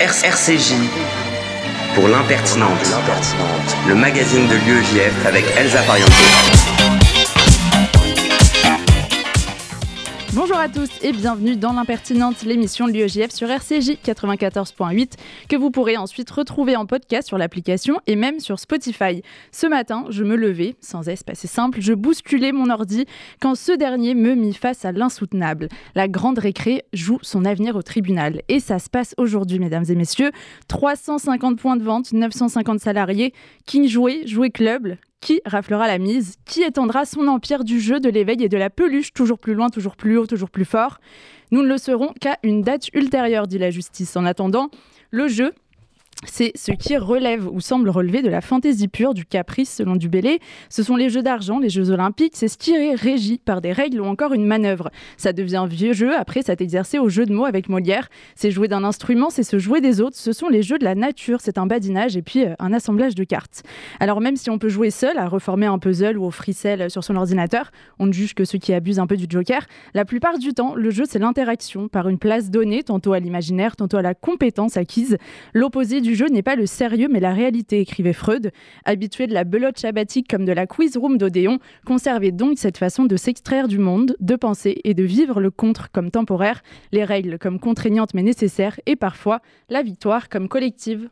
RCJ pour l'impertinente, le magazine de l'UEJF avec Elsa Pariente. Bonjour à tous et bienvenue dans l'impertinente, l'émission de l'UEJF sur RCJ 94.8 que vous pourrez ensuite retrouver en podcast sur l'application et même sur Spotify. Ce matin, je me levais, sans espace simple, je bousculais mon ordi quand ce dernier me mit face à l'insoutenable. La grande récré joue son avenir au tribunal et ça se passe aujourd'hui, mesdames et messieurs. 350 points de vente, 950 salariés, King Jouet, Jouet Club, qui raflera la mise Qui étendra son empire du jeu, de l'éveil et de la peluche, toujours plus loin, toujours plus haut, toujours plus fort Nous ne le serons qu'à une date ultérieure, dit la justice. En attendant, le jeu c'est ce qui relève ou semble relever de la fantaisie pure, du caprice selon Dubélé. Ce sont les Jeux d'argent, les Jeux olympiques, c'est ce qui est régi par des règles ou encore une manœuvre. Ça devient vieux jeu, après ça exercé au jeu de mots avec Molière. C'est jouer d'un instrument, c'est se jouer des autres, ce sont les jeux de la nature, c'est un badinage et puis euh, un assemblage de cartes. Alors même si on peut jouer seul, à reformer un puzzle ou au fricelle sur son ordinateur, on ne juge que ceux qui abusent un peu du joker, la plupart du temps, le jeu c'est l'interaction par une place donnée, tantôt à l'imaginaire, tantôt à la compétence acquise. L'opposé du jeu n'est pas le sérieux mais la réalité, écrivait Freud. Habitué de la belote shabbatique comme de la quiz room d'Odéon, conservez donc cette façon de s'extraire du monde, de penser et de vivre le contre comme temporaire, les règles comme contraignantes mais nécessaires et parfois la victoire comme collective.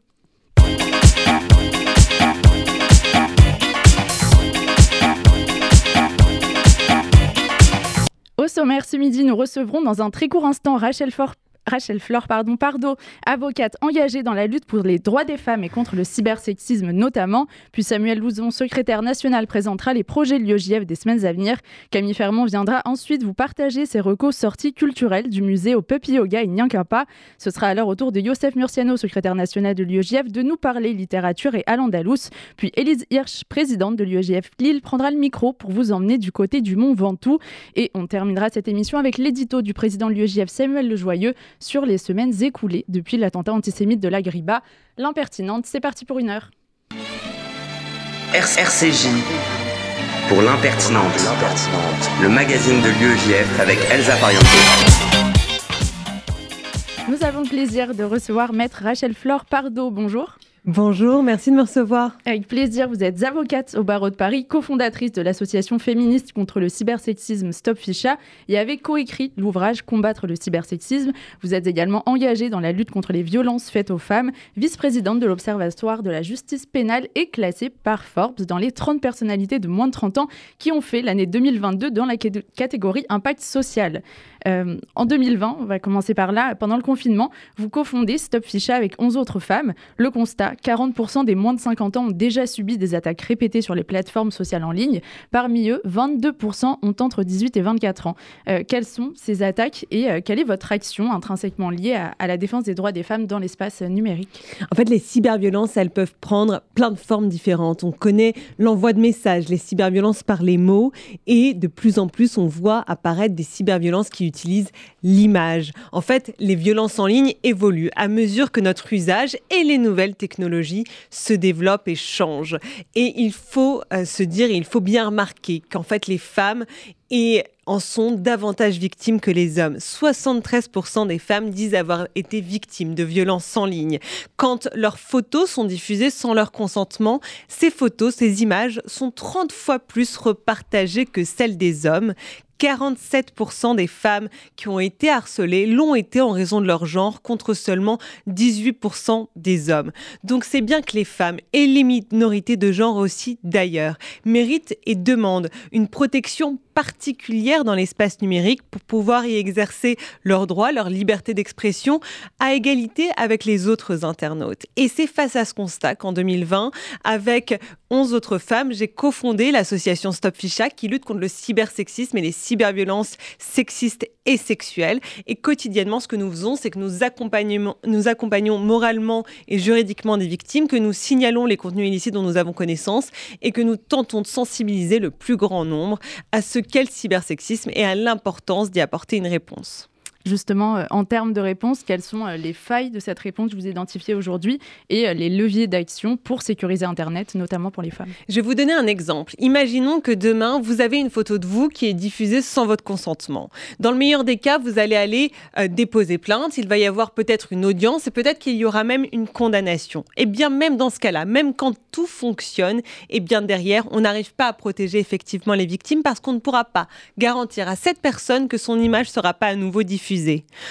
Au sommaire ce midi, nous recevrons dans un très court instant Rachel Fort Rachel Flore pardon, Pardo, avocate engagée dans la lutte pour les droits des femmes et contre le cybersexisme notamment. Puis Samuel Louzon, secrétaire national, présentera les projets de l'IOJF des semaines à venir. Camille Fermont viendra ensuite vous partager ses recos sorties culturelles du musée au Puppy Yoga et Nyankapa. Ce sera alors au tour de Youssef Murciano, secrétaire national de l'IOJF, de nous parler littérature et Al-Andalus. Puis Élise Hirsch, présidente de l'IOJF Lille, prendra le micro pour vous emmener du côté du Mont Ventoux. Et on terminera cette émission avec l'édito du président de l'IOJF Samuel Lejoyeux sur les semaines écoulées depuis l'attentat antisémite de la Griba. L'impertinente, c'est parti pour une heure. RCJ pour l'impertinente, le magazine de l'UEJF avec Elsa Pariente. Nous avons le plaisir de recevoir Maître Rachel Flore Pardo. Bonjour. Bonjour, merci de me recevoir. Avec plaisir, vous êtes avocate au barreau de Paris, cofondatrice de l'association féministe contre le cybersexisme Stop Ficha et avez coécrit l'ouvrage Combattre le cybersexisme. Vous êtes également engagée dans la lutte contre les violences faites aux femmes, vice-présidente de l'Observatoire de la justice pénale et classée par Forbes dans les 30 personnalités de moins de 30 ans qui ont fait l'année 2022 dans la catégorie impact social. Euh, en 2020, on va commencer par là, pendant le confinement, vous cofondez Stop Ficha avec 11 autres femmes. Le constat, 40% des moins de 50 ans ont déjà subi des attaques répétées sur les plateformes sociales en ligne. Parmi eux, 22% ont entre 18 et 24 ans. Euh, quelles sont ces attaques et euh, quelle est votre action intrinsèquement liée à, à, la défense des droits des femmes dans l'espace numérique? En fait, les cyberviolences, elles peuvent prendre plein de formes différentes. On connaît l'envoi de messages, les cyberviolences par les mots et de plus en plus, on voit apparaître des cyberviolences qui utilise l'image. En fait, les violences en ligne évoluent à mesure que notre usage et les nouvelles technologies se développent et changent. Et il faut euh, se dire, il faut bien remarquer qu'en fait, les femmes et en sont davantage victimes que les hommes. 73% des femmes disent avoir été victimes de violences en ligne. Quand leurs photos sont diffusées sans leur consentement, ces photos, ces images sont 30 fois plus repartagées que celles des hommes. 47% des femmes qui ont été harcelées l'ont été en raison de leur genre, contre seulement 18% des hommes. Donc c'est bien que les femmes et les minorités de genre aussi d'ailleurs méritent et demandent une protection particulière dans l'espace numérique pour pouvoir y exercer leurs droits, leur liberté d'expression à égalité avec les autres internautes. Et c'est face à ce constat qu'en 2020, avec 11 autres femmes, j'ai cofondé l'association Stop Ficha qui lutte contre le cybersexisme et les cyberviolences sexistes et sexuelles. Et quotidiennement, ce que nous faisons, c'est que nous accompagnons, nous accompagnons moralement et juridiquement des victimes, que nous signalons les contenus illicites dont nous avons connaissance et que nous tentons de sensibiliser le plus grand nombre à ce qu'est le cybersexisme et à l'importance d'y apporter une réponse. Justement, euh, en termes de réponse, quelles sont euh, les failles de cette réponse que vous identifiez aujourd'hui et euh, les leviers d'action pour sécuriser Internet, notamment pour les femmes? Je vais vous donner un exemple. Imaginons que demain, vous avez une photo de vous qui est diffusée sans votre consentement. Dans le meilleur des cas, vous allez aller déposer plainte, il va y avoir peut-être une audience et peut-être qu'il y aura même une condamnation. Et bien même dans ce cas-là, même quand tout fonctionne, et bien derrière, on n'arrive pas à protéger effectivement les victimes parce qu'on ne pourra pas garantir à cette personne que son image ne sera pas à nouveau diffusée.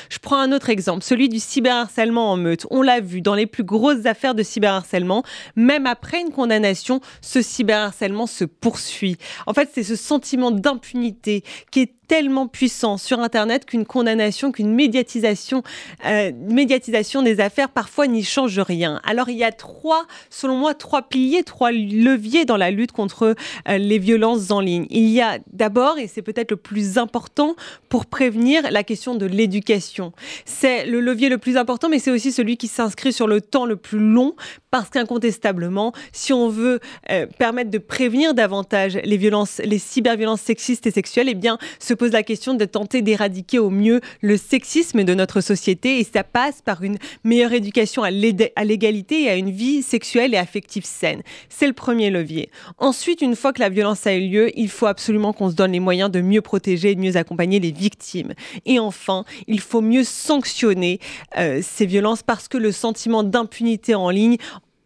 Je prends un autre exemple, celui du cyberharcèlement en meute. On l'a vu dans les plus grosses affaires de cyberharcèlement, même après une condamnation, ce cyberharcèlement se poursuit. En fait, c'est ce sentiment d'impunité qui est tellement puissant sur Internet qu'une condamnation, qu'une médiatisation, euh, médiatisation des affaires parfois n'y change rien. Alors il y a trois, selon moi, trois piliers, trois leviers dans la lutte contre euh, les violences en ligne. Il y a d'abord, et c'est peut-être le plus important pour prévenir la question de l'éducation. C'est le levier le plus important, mais c'est aussi celui qui s'inscrit sur le temps le plus long, parce qu'incontestablement, si on veut euh, permettre de prévenir davantage les violences, les cyberviolences sexistes et sexuelles, eh bien, ce pose la question de tenter d'éradiquer au mieux le sexisme de notre société et ça passe par une meilleure éducation à l'égalité et à une vie sexuelle et affective saine. C'est le premier levier. Ensuite, une fois que la violence a eu lieu, il faut absolument qu'on se donne les moyens de mieux protéger et de mieux accompagner les victimes. Et enfin, il faut mieux sanctionner euh, ces violences parce que le sentiment d'impunité en ligne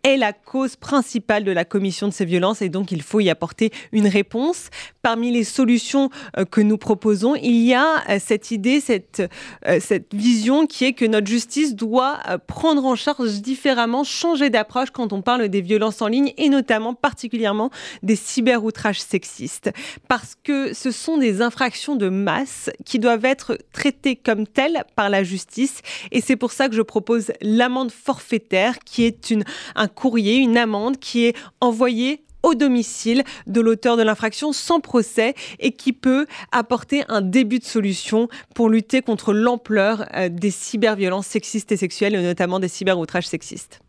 est la cause principale de la commission de ces violences et donc il faut y apporter une réponse. Parmi les solutions euh, que nous proposons, il y a euh, cette idée, cette, euh, cette vision qui est que notre justice doit prendre en charge différemment, changer d'approche quand on parle des violences en ligne et notamment particulièrement des cyber-outrages sexistes. Parce que ce sont des infractions de masse qui doivent être traitées comme telles par la justice et c'est pour ça que je propose l'amende forfaitaire qui est une, un courrier, une amende qui est envoyée au domicile de l'auteur de l'infraction sans procès et qui peut apporter un début de solution pour lutter contre l'ampleur euh, des cyberviolences sexistes et sexuelles, et notamment des cyber-outrages sexistes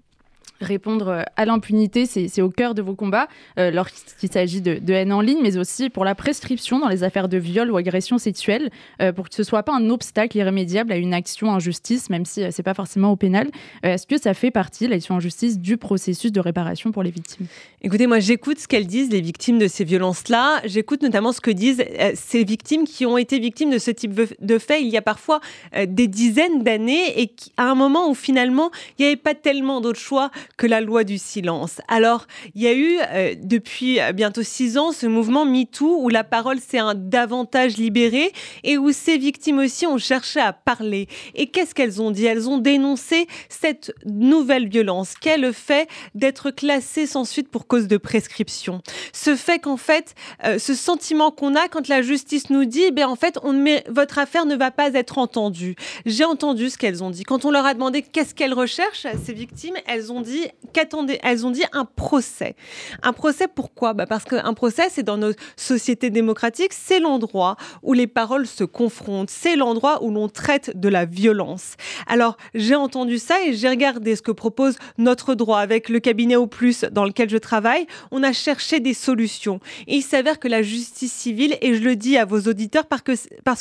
répondre euh, à l'impunité, c'est au cœur de vos combats euh, lorsqu'il s'agit de, haine en ligne, mais aussi pour la prescription dans les affaires de viol ou agression sexuelle, euh, pour que ce soit pas un obstacle irrémédiable à une action en justice, même si c'est pas forcément au pénal. Est-ce que ça fait partie, l'action en justice, du processus de réparation pour les victimes? Écoutez, moi j'écoute ce qu'elles disent, les victimes de ces violences-là. J'écoute notamment ce que disent ces victimes qui ont été victimes de ce type de fait il y a parfois des dizaines d'années et qui, à un moment où finalement il n'y avait pas tellement d'autres choix que la loi du silence. Alors, il y a eu euh, depuis euh, bientôt six ans ce mouvement MeToo où la parole s'est davantage libérée et où ces victimes aussi ont cherché à parler. Et qu'est-ce qu'elles ont dit? Elles ont dénoncé cette nouvelle violence qu'est le fait d'être classées sans suite pour cause de prescription? Ce fait qu'en fait, euh, ce sentiment qu'on a quand la justice nous dit, ben en fait, on votre affaire ne va pas être entendue. J'ai entendu ce qu'elles ont dit. Quand on leur a demandé qu'est-ce qu'elles recherchent, ces victimes, elles ont dit qu'attendaient Elles ont dit un procès. Un procès pourquoi bah Parce qu'un procès, c'est dans nos sociétés démocratiques, c'est l'endroit où les paroles se confrontent, c'est l'endroit où l'on traite de la violence. Alors, j'ai entendu ça et j'ai regardé ce que propose notre droit avec le cabinet au plus dans lequel je travaille. On a cherché des solutions. Il s'avère que la justice civile, et je le dis à vos auditeurs parce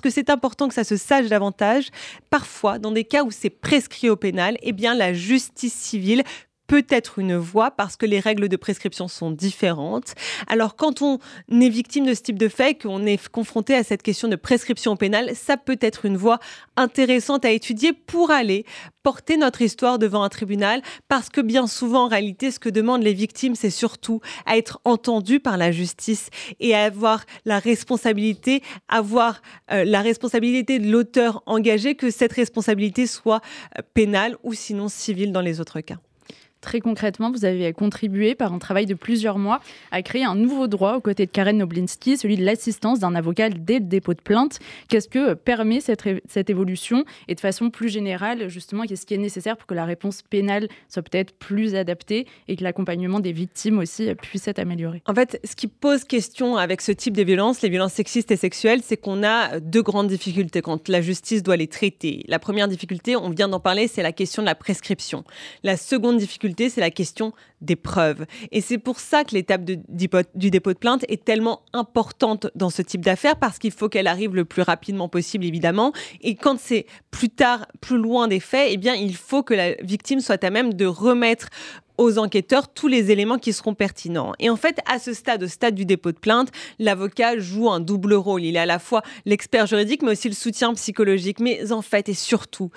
que c'est important que ça se sache davantage, parfois, dans des cas où c'est prescrit au pénal, eh bien, la justice civile peut être une voie parce que les règles de prescription sont différentes. Alors quand on est victime de ce type de fait, qu'on est confronté à cette question de prescription pénale, ça peut être une voie intéressante à étudier pour aller porter notre histoire devant un tribunal parce que bien souvent en réalité ce que demandent les victimes c'est surtout à être entendues par la justice et à avoir la responsabilité avoir euh, la responsabilité de l'auteur engagé que cette responsabilité soit euh, pénale ou sinon civile dans les autres cas. Très concrètement, vous avez contribué par un travail de plusieurs mois à créer un nouveau droit aux côtés de Karen Noblinski, celui de l'assistance d'un avocat dès le dépôt de plainte. Qu'est-ce que permet cette, cette évolution? Et de façon plus générale, justement, qu'est-ce qui est nécessaire pour que la réponse pénale soit peut-être plus adaptée et que l'accompagnement des victimes aussi puisse être amélioré? En fait, ce qui pose question avec ce type de violences, les violences sexistes et sexuelles, c'est qu'on a deux grandes difficultés quand la justice doit les traiter. La première difficulté, on vient d'en parler, c'est la question de la prescription. La seconde difficulté, c'est la question des preuves. Et c'est pour ça que l'étape du dépôt de plainte est tellement importante dans ce type d'affaires, parce qu'il faut qu'elle arrive le plus rapidement possible, évidemment. Et quand c'est plus tard, plus loin des faits, eh bien, il faut que la victime soit à même de remettre aux enquêteurs tous les éléments qui seront pertinents. Et en fait, à ce stade, au stade du dépôt de plainte, l'avocat joue un double rôle. Il est à la fois l'expert juridique, mais aussi le soutien psychologique. Mais en fait, et surtout,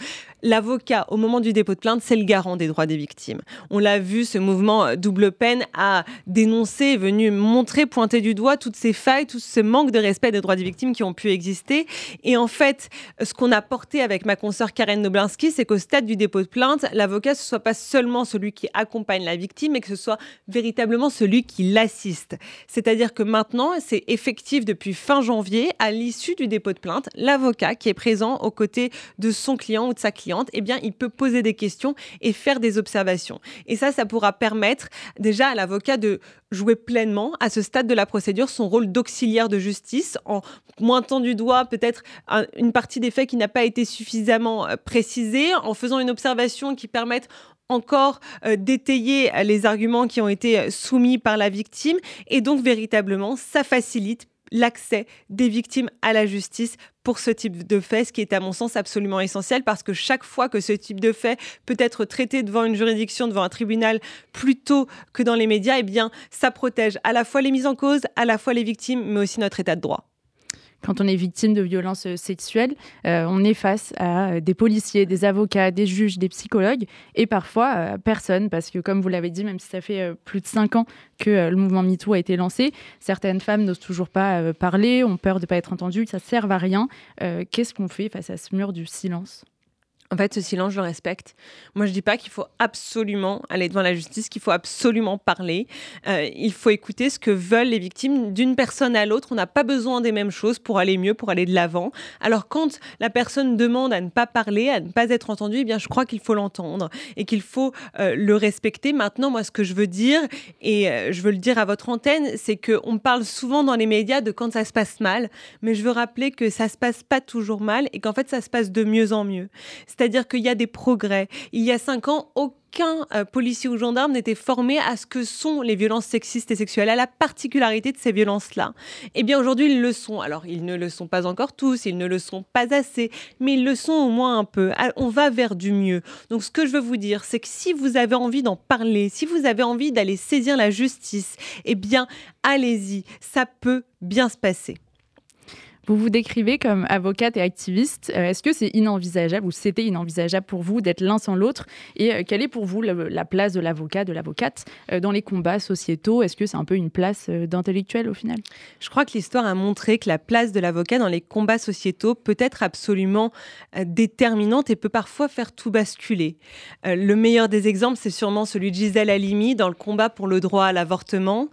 l'avocat, au moment du dépôt de plainte, c'est le garant des droits des victimes. On l'a vu, ce mouvement euh, double peine a dénoncé, est venu montrer, pointer du doigt toutes ces failles, tout ce manque de respect des droits des victimes qui ont pu exister. Et en fait, ce qu'on a porté avec ma consoeur Karen Noblinski, c'est qu'au stade du dépôt de plainte, l'avocat, ce soit pas seulement celui qui accompagne la victime, mais que ce soit véritablement celui qui l'assiste. C'est-à-dire que maintenant, c'est effectif depuis fin janvier, à l'issue du dépôt de plainte, l'avocat qui est présent aux côtés de son client ou de sa cliente eh bien, il peut poser des questions et faire des observations. Et ça, ça pourra permettre déjà à l'avocat de jouer pleinement à ce stade de la procédure son rôle d'auxiliaire de justice en pointant du doigt peut-être une partie des faits qui n'a pas été suffisamment euh, précisée, en faisant une observation qui permette encore euh, d'étayer les arguments qui ont été euh, soumis par la victime et donc véritablement ça facilite l'accès des victimes à la justice pour ce type de fait, ce qui est à mon sens absolument essentiel parce que chaque fois que ce type de fait peut être traité devant une juridiction, devant un tribunal, plutôt que dans les médias, eh bien, ça protège à la fois les mises en cause, à la fois les victimes, mais aussi notre état de droit quand on est victime de violences euh, sexuelles, euh, on est face à euh, des policiers, des avocats, des juges, des psychologues et parfois personne, parce que comme vous l'avez dit, même si ça fait plus de cinq ans que le mouvement MeToo a été lancé, certaines femmes n'osent toujours pas parler, ont peur de ne pas être entendues, ça ne sert à rien. Qu'est-ce qu'on fait face à ce mur du silence? En fait, ce silence, je le respecte. Moi, je dis pas qu'il faut absolument aller devant la justice, qu'il faut absolument parler. Euh, il faut écouter ce que veulent les victimes d'une personne à l'autre. On n'a pas besoin des mêmes choses pour aller mieux, pour aller de l'avant. Alors, quand la personne demande à ne pas parler, à ne pas être entendue, eh bien, je crois qu'il faut l'entendre et qu'il faut euh, le respecter. Maintenant, moi, ce que je veux dire, et euh, je veux le dire à votre antenne, c'est qu'on parle souvent dans les médias de quand ça se passe mal, mais je veux rappeler que ça se passe pas toujours mal et qu'en fait, ça se passe de mieux en mieux. C'est-à-dire qu'il y a des progrès. Il y a cinq ans, aucun euh, policier ou gendarme n'était formé à ce que sont les violences sexistes et sexuelles, à la particularité de ces violences-là. Eh bien, aujourd'hui, ils le sont. Alors, ils ne le sont pas encore tous, ils ne le sont pas assez, mais ils le sont au moins un peu. Ah, on va vers du mieux. Donc, ce que je veux vous dire, c'est que si vous avez envie d'en parler, si vous avez envie d'aller saisir la justice, eh bien, allez-y. Ça peut bien se passer. Vous vous décrivez comme avocate et activiste. Euh, est-ce que c'est inenvisageable ou c'était inenvisageable pour vous d'être l'un sans l'autre? Et euh, quelle est pour vous la place de l'avocat, de l'avocate euh, dans les combats sociétaux? Est-ce que c'est un peu une place d'intellectuel au final? Je crois que l'histoire a montré que la place de l'avocat dans les combats sociétaux peut être absolument déterminante et peut parfois faire tout basculer. Le meilleur des exemples, c'est sûrement celui de Gisèle Halimi dans le combat pour le droit à l'avortement.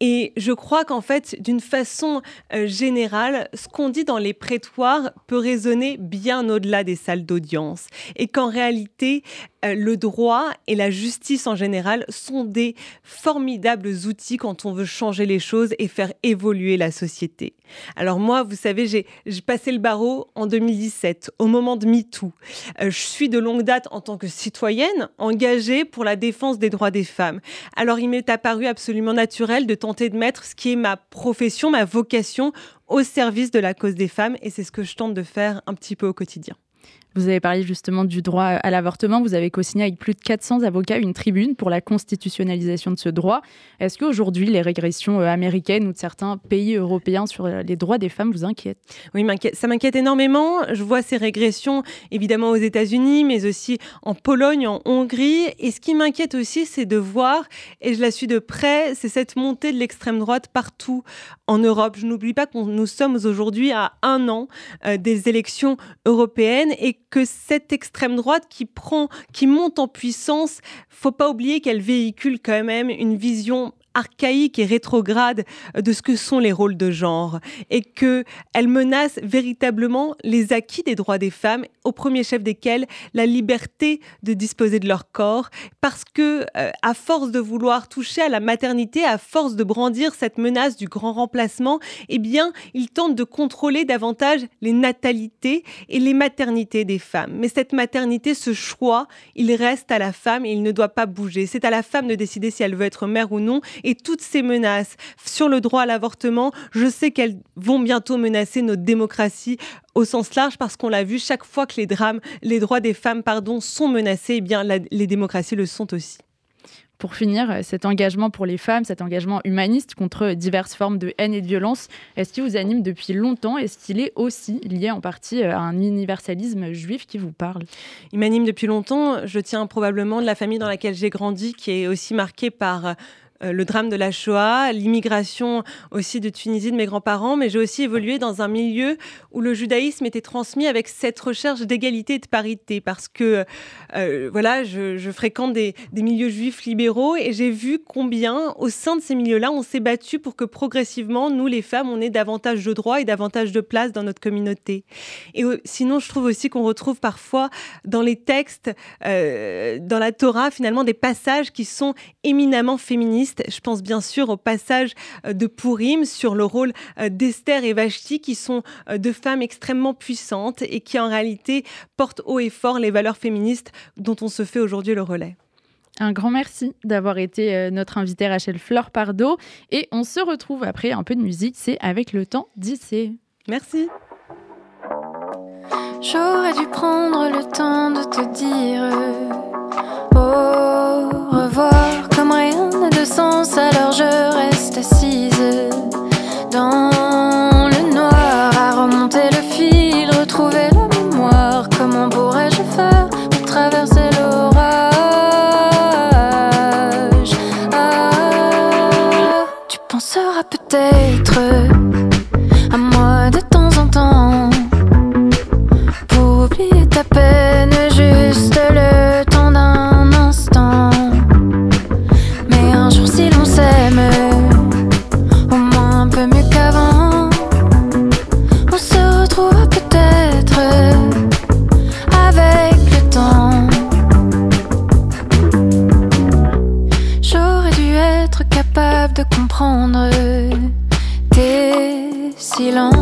Et je crois qu'en fait, d'une façon euh, générale, ce qu'on dit dans les prétoires peut résonner bien au-delà des salles d'audience. Et qu'en réalité, euh, le droit et la justice en général sont des formidables outils quand on veut changer les choses et faire évoluer la société. Alors moi, vous savez, j'ai passé le barreau en 2017, au moment de MeToo. Euh, je suis de longue date en tant que citoyenne engagée pour la défense des droits des femmes. Alors il m'est apparu absolument naturel de tenter de mettre ce qui est ma profession, ma vocation au service de la cause des femmes et c'est ce que je tente de faire un petit peu au quotidien. Vous avez parlé justement du droit à l'avortement. Vous avez co-signé avec plus de 400 avocats une tribune pour la constitutionnalisation de ce droit. Est-ce qu'aujourd'hui, les régressions euh, américaines ou de certains pays européens sur euh, les droits des femmes vous inquiètent? Oui, ça m'inquiète énormément. Je vois ces régressions évidemment aux États-Unis, mais aussi en Pologne, en Hongrie. Et ce qui m'inquiète aussi, c'est de voir, et je la suis de près, c'est cette montée de l'extrême droite partout en Europe. Je n'oublie pas que nous sommes aujourd'hui à un an euh, des élections européennes et que cette extrême droite qui prend, qui monte en puissance, faut pas oublier qu'elle véhicule quand même une vision archaïque et rétrograde de ce que sont les rôles de genre et qu'elle menace véritablement les acquis des droits des femmes, au premier chef desquels la liberté de disposer de leur corps, parce que euh, à force de vouloir toucher à la maternité, à force de brandir cette menace du grand remplacement, eh bien, ils tentent de contrôler davantage les natalités et les maternités des femmes. Mais cette maternité, ce choix, il reste à la femme et il ne doit pas bouger. C'est à la femme de décider si elle veut être mère ou non. Et toutes ces menaces sur le droit à l'avortement, je sais qu'elles vont bientôt menacer notre démocratie au sens large parce qu'on l'a vu chaque fois que les drames, les droits des femmes, pardon, sont menacés, eh bien les démocraties le sont aussi. Pour finir, euh, cet engagement pour les femmes, cet engagement humaniste contre diverses formes de haine et de violence, est-ce qu'il vous anime depuis longtemps? Est-ce qu'il est aussi lié en partie euh, à un universalisme juif qui vous parle? Il m'anime depuis longtemps. Je tiens probablement de la famille dans laquelle j'ai grandi, qui est aussi marquée par euh, euh, le drame de la Shoah, l'immigration aussi de Tunisie de mes grands-parents, mais j'ai aussi évolué dans un milieu où le judaïsme était transmis avec cette recherche d'égalité et de parité, parce que euh, voilà, je, fréquente des, milieux juifs libéraux et j'ai vu combien au sein de ces milieux-là, on s'est battu pour que progressivement, nous les femmes, on ait davantage de droits et davantage de place dans notre communauté. Et sinon, je trouve aussi qu'on retrouve parfois dans les textes, euh, dans la Torah, finalement, des passages qui sont éminemment féministes je pense bien sûr au passage euh, de Pourim sur le rôle euh, d'Esther et Vashti, qui sont euh, deux femmes extrêmement puissantes et qui en réalité portent haut et fort les valeurs féministes dont on se fait aujourd'hui le relais. Un grand merci d'avoir été notre invité Rachel Fleur Pardo. Et on se retrouve après un peu de musique, c'est avec le temps d'ici. Merci. J'aurais dû prendre le temps de te dire au revoir comme rien sens alors je reste assise dans le noir à remonter le fil retrouver la mémoire comment pourrais-je faire pour traverser l'orage? Ah, tu penseras peut-être tes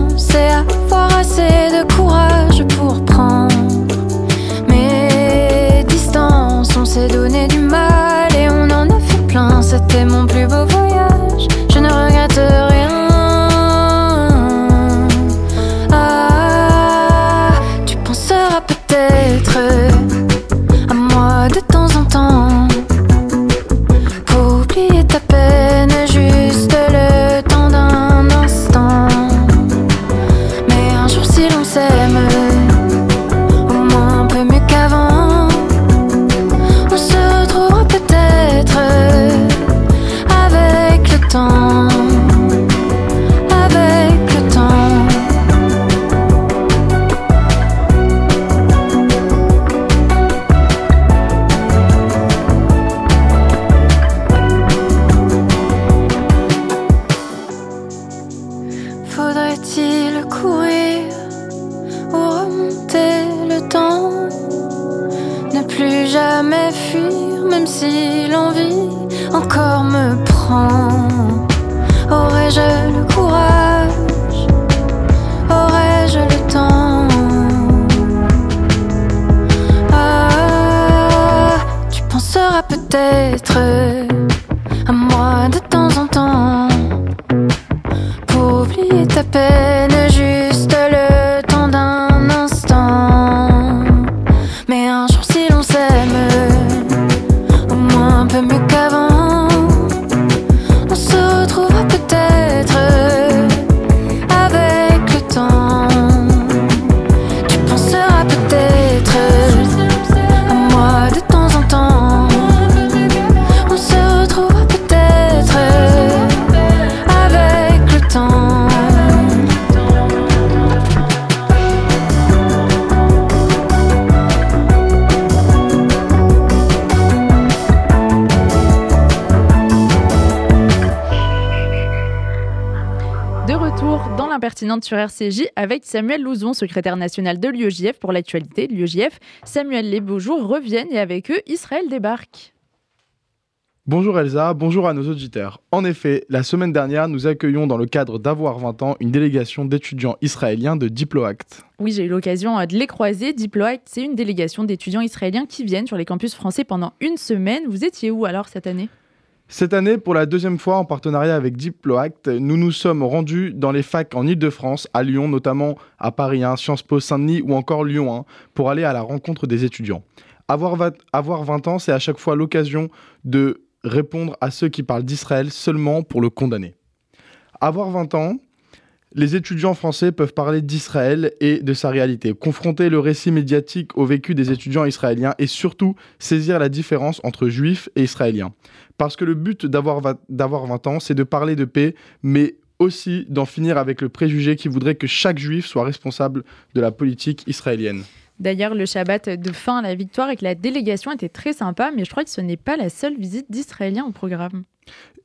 sur RCJ avec Samuel Louzon, secrétaire national de l'UEJF pour l'actualité de l'UEJF. Samuel, les beaux jours reviennent et avec eux, Israël débarque. Bonjour Elsa, bonjour à nos auditeurs. En effet, la semaine dernière, nous accueillons dans le cadre d'Avoir 20 ans une délégation d'étudiants israéliens de Diploact. Oui, j'ai eu l'occasion euh, de les croiser. Diploact, c'est une délégation d'étudiants israéliens qui viennent sur les campus français pendant une semaine. Vous étiez où alors cette année? Cette année, pour la deuxième fois en partenariat avec Diploact, nous nous sommes rendus dans les facs en Ile-de-France, à Lyon, notamment à Paris 1, Sciences Po Saint-Denis ou encore Lyon 1, pour aller à la rencontre des étudiants. Avoir, avoir 20 ans, c'est à chaque fois l'occasion de répondre à ceux qui parlent d'Israël seulement pour le condamner. Avoir 20 ans, les étudiants français peuvent parler d'Israël et de sa réalité, confronter le récit médiatique au vécu des étudiants israéliens et surtout saisir la différence entre juifs et israéliens. Parce que le but d'avoir 20 ans, c'est de parler de paix, mais aussi d'en finir avec le préjugé qui voudrait que chaque juif soit responsable de la politique israélienne. D'ailleurs, le Shabbat de fin à la victoire et que la délégation était très sympa, mais je crois que ce n'est pas la seule visite d'Israéliens au programme.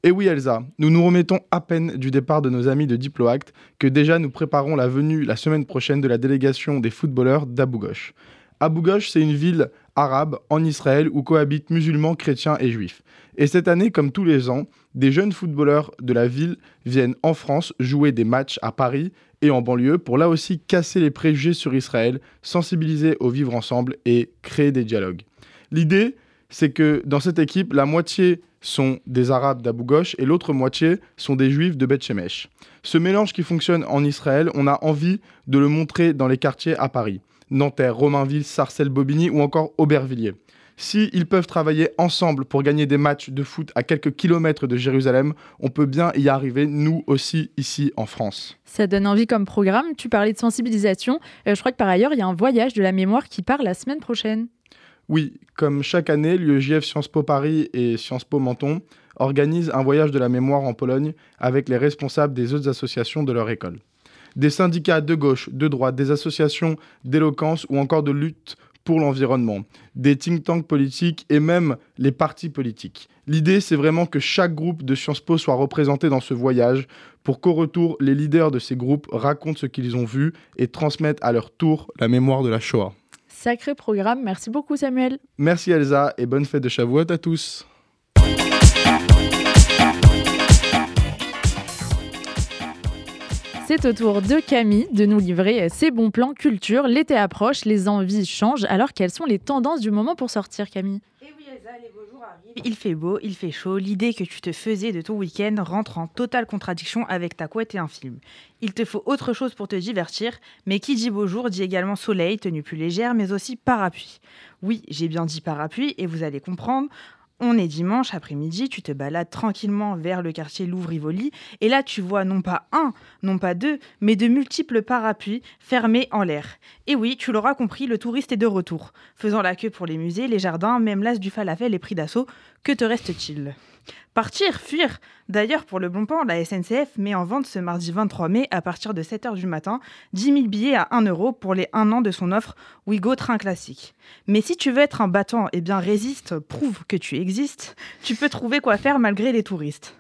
Et oui Elsa, nous nous remettons à peine du départ de nos amis de Diploact que déjà nous préparons la venue la semaine prochaine de la délégation des footballeurs d'Abu Ghosh. Abu Ghosh, c'est une ville arabe en Israël où cohabitent musulmans, chrétiens et juifs. Et cette année, comme tous les ans, des jeunes footballeurs de la ville viennent en France jouer des matchs à Paris et en banlieue pour là aussi casser les préjugés sur Israël, sensibiliser au vivre ensemble et créer des dialogues. L'idée, c'est que dans cette équipe, la moitié sont des Arabes d'Abu Ghosh et l'autre moitié sont des Juifs de Beth Shemesh. Ce mélange qui fonctionne en Israël, on a envie de le montrer dans les quartiers à Paris. Nanterre, Romainville, Sarcelles-Bobigny ou encore Aubervilliers. S'ils ils peuvent travailler ensemble pour gagner des matchs de foot à quelques kilomètres de Jérusalem, on peut bien y arriver, nous aussi, ici en France. Ça donne envie comme programme. Tu parlais de sensibilisation. Euh, je crois que par ailleurs, il y a un voyage de la mémoire qui part la semaine prochaine. Oui, comme chaque année, l'UEJF Sciences Po Paris et Sciences Po Menton organisent un voyage de la mémoire en Pologne avec les responsables des autres associations de leur école. Des syndicats de gauche, de droite, des associations d'éloquence ou encore de lutte pour l'environnement, des think tanks politiques et même les partis politiques. L'idée, c'est vraiment que chaque groupe de Sciences Po soit représenté dans ce voyage pour qu'au retour, les leaders de ces groupes racontent ce qu'ils ont vu et transmettent à leur tour la mémoire de la Shoah. Sacré programme, merci beaucoup Samuel. Merci Elsa et bonne fête de Shavuot à tous. C'est au tour de Camille de nous livrer ses bons plans culture. L'été approche, les envies changent. Alors, quelles sont les tendances du moment pour sortir, Camille? Eh. Il fait beau, il fait chaud. L'idée que tu te faisais de ton week-end rentre en totale contradiction avec ta couette et un film. Il te faut autre chose pour te divertir, mais qui dit beau jour dit également soleil, tenue plus légère, mais aussi parapluie. Oui, j'ai bien dit parapluie, et vous allez comprendre. On est dimanche après-midi, tu te balades tranquillement vers le quartier Louvre-Rivoli et là tu vois non pas un, non pas deux, mais de multiples parapluies fermés en l'air. Et oui, tu l'auras compris, le touriste est de retour. Faisant la queue pour les musées, les jardins, même l'as du falafel et pris d'assaut, que te reste-t-il? Partir, fuir. D'ailleurs, pour le bon plan, la SNCF met en vente ce mardi 23 mai, à partir de 7h du matin, 10 000 billets à 1 euro pour les 1 an de son offre Ouigo Train Classique. Mais si tu veux être un battant, eh bien résiste, prouve que tu existes, tu peux trouver quoi faire malgré les touristes.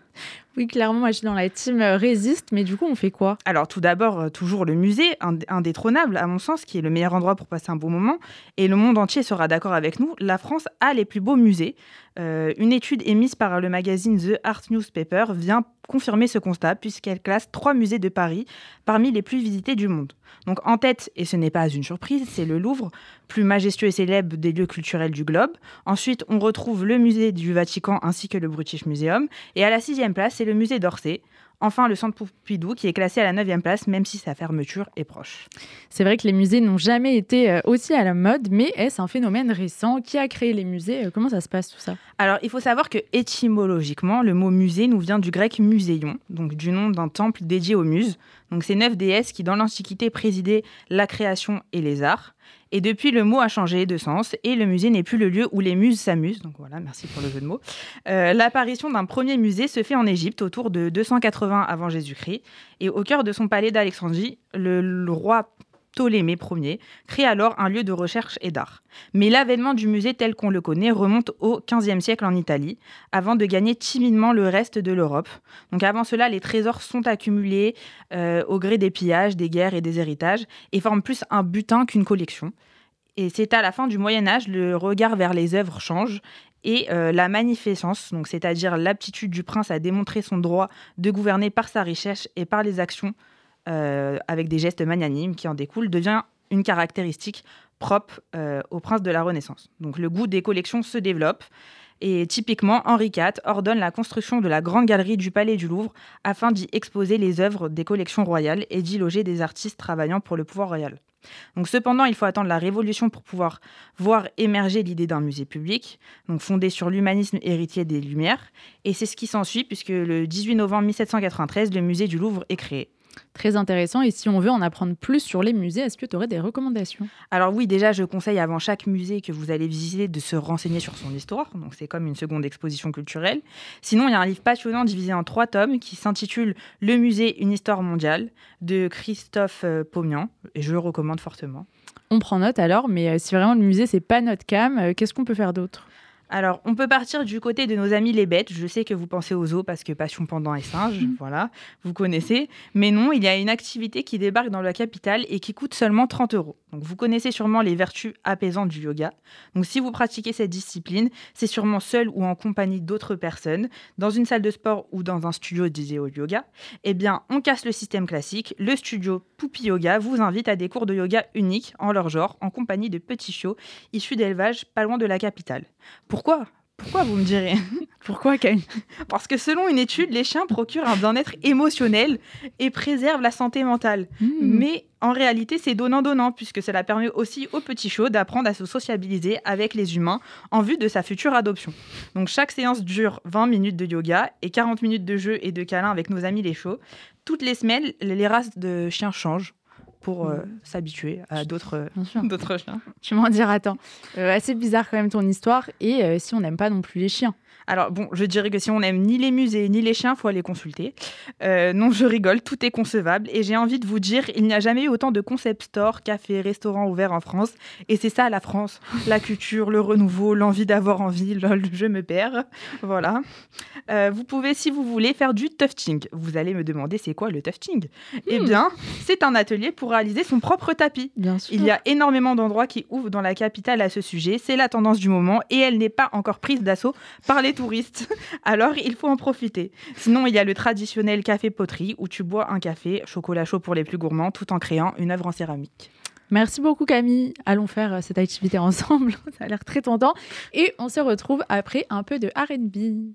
Oui, clairement, moi je suis dans la team euh, résiste, mais du coup, on fait quoi? Alors, tout d'abord, euh, toujours le musée, indétrônable à mon sens, qui est le meilleur endroit pour passer un bon moment. Et le monde entier sera d'accord avec nous. La France a les plus beaux musées. Euh, une étude émise par le magazine The Art Newspaper vient confirmer ce constat puisqu'elle classe trois musées de Paris parmi les plus visités du monde. Donc en tête, et ce n'est pas une surprise, c'est le Louvre, plus majestueux et célèbre des lieux culturels du globe. Ensuite, on retrouve le musée du Vatican ainsi que le British Museum. Et à la sixième place, c'est le musée d'Orsay. Enfin, le centre Pompidou qui est classé à la 9e place, même si sa fermeture est proche. C'est vrai que les musées n'ont jamais été euh, aussi à la mode, mais est-ce un phénomène récent Qui a créé les musées euh, Comment ça se passe tout ça? Alors, il faut savoir que étymologiquement, le mot musée nous vient du grec muséion, donc du nom d'un temple dédié aux muses. Donc, c'est neuf déesses qui, dans l'Antiquité, présidaient la création et les arts. Et depuis, le mot a changé de sens et le musée n'est plus le lieu où les muses s'amusent. Donc voilà, merci pour le jeu de mots. Euh, l'apparition d'un premier musée se fait en Égypte autour de 280 avant Jésus-Christ. Et au cœur de son palais d'Alexandrie, le, roi Ptolémée Ier, crée alors un lieu de recherche et d'art. Mais l'avènement du musée tel qu'on le connaît remonte au XVe siècle en Italie, avant de gagner timidement le reste de l'Europe. Donc avant cela, les trésors sont accumulés euh, au gré des pillages, des guerres et des héritages, et forment plus un butin qu'une collection. Et c'est à la fin du Moyen Âge, le regard vers les œuvres change et euh, la magnificence, donc c'est-à-dire l'aptitude du prince à démontrer son droit de gouverner par sa richesse et par les actions euh, avec des gestes magnanimes qui en découlent, devient une caractéristique propre euh, au prince de la Renaissance. Donc le goût des collections se développe. Et typiquement, Henri IV ordonne la construction de la grande galerie du Palais du Louvre afin d'y exposer les œuvres des collections royales et d'y loger des artistes travaillant pour le pouvoir royal. Donc, cependant, il faut attendre la Révolution pour pouvoir voir émerger l'idée d'un musée public, donc fondé sur l'humanisme héritier des Lumières. Et c'est ce qui s'ensuit, puisque le 18 novembre 1793, le musée du Louvre est créé. Très intéressant. Et si on veut en apprendre plus sur les musées, est-ce que tu aurais des recommandations? Alors oui, déjà, je conseille avant chaque musée que vous allez visiter de se renseigner sur son histoire. Donc c'est comme une seconde exposition culturelle. Sinon, il y a un livre passionnant divisé en trois tomes qui s'intitule Le musée, une histoire mondiale de Christophe euh, Pomian. Et je le recommande fortement. On prend note alors, mais euh, si vraiment le musée, c'est pas notre cam, euh, qu'est-ce qu'on peut faire d'autre? Alors, on peut partir du côté de nos amis les bêtes. Je sais que vous pensez aux zoos parce que passion pendant et singe, voilà, vous connaissez. Mais non, il y a une activité qui débarque dans la capitale et qui coûte seulement 30 euros. Vous connaissez sûrement les vertus apaisantes du yoga. Donc, si vous pratiquez cette discipline, c'est sûrement seul ou en compagnie d'autres personnes, dans une salle de sport ou dans un studio dédié au yoga. Eh bien, on casse le système classique. Le studio Poupi Yoga vous invite à des cours de yoga uniques en leur genre, en compagnie de petits chiots issus d'élevage pas loin de la capitale. Pourquoi? Pourquoi vous me direz Pourquoi, Camille Parce que selon une étude, les chiens procurent un bien-être émotionnel et préservent la santé mentale. Hmm. Mais en réalité, c'est donnant-donnant, puisque cela permet aussi au petit chiot d'apprendre à se sociabiliser avec les humains en vue de sa future adoption. Donc chaque séance dure 20 minutes de yoga et 40 minutes de jeu et de câlin avec nos amis les chiots. Toutes les semaines, les races de chiens changent pour euh, s'habituer à d'autres d'autres chiens. Tu m'en diras tant. Euh, assez bizarre quand même ton histoire. Et euh, si on n'aime pas non plus les chiens Alors bon, je dirais que si on n'aime ni les musées ni les chiens, faut aller consulter. Euh, non, je rigole, tout est concevable et j'ai envie de vous dire, il n'y a jamais eu autant de concept stores, cafés, restaurants ouverts en France et c'est ça la France, la culture, le renouveau, l'envie d'avoir envie, lol, je me perds. Voilà. Euh, vous pouvez, si vous voulez, faire du tufting. Vous allez me demander c'est quoi le tufting Eh Hmm. bien, c'est un atelier pour réaliser son propre tapis. Bien sûr. Il y a énormément d'endroits qui ouvrent dans la capitale à ce sujet. C'est la tendance du moment et elle n'est pas encore prise d'assaut par les touristes. Alors il faut en profiter. Sinon, il y a le traditionnel café-poterie où tu bois un café, chocolat chaud pour les plus gourmands, tout en créant une œuvre en céramique. Merci beaucoup Camille. Allons faire euh, cette activité ensemble. Ça a l'air très tentant. Et on se retrouve après un peu de RB.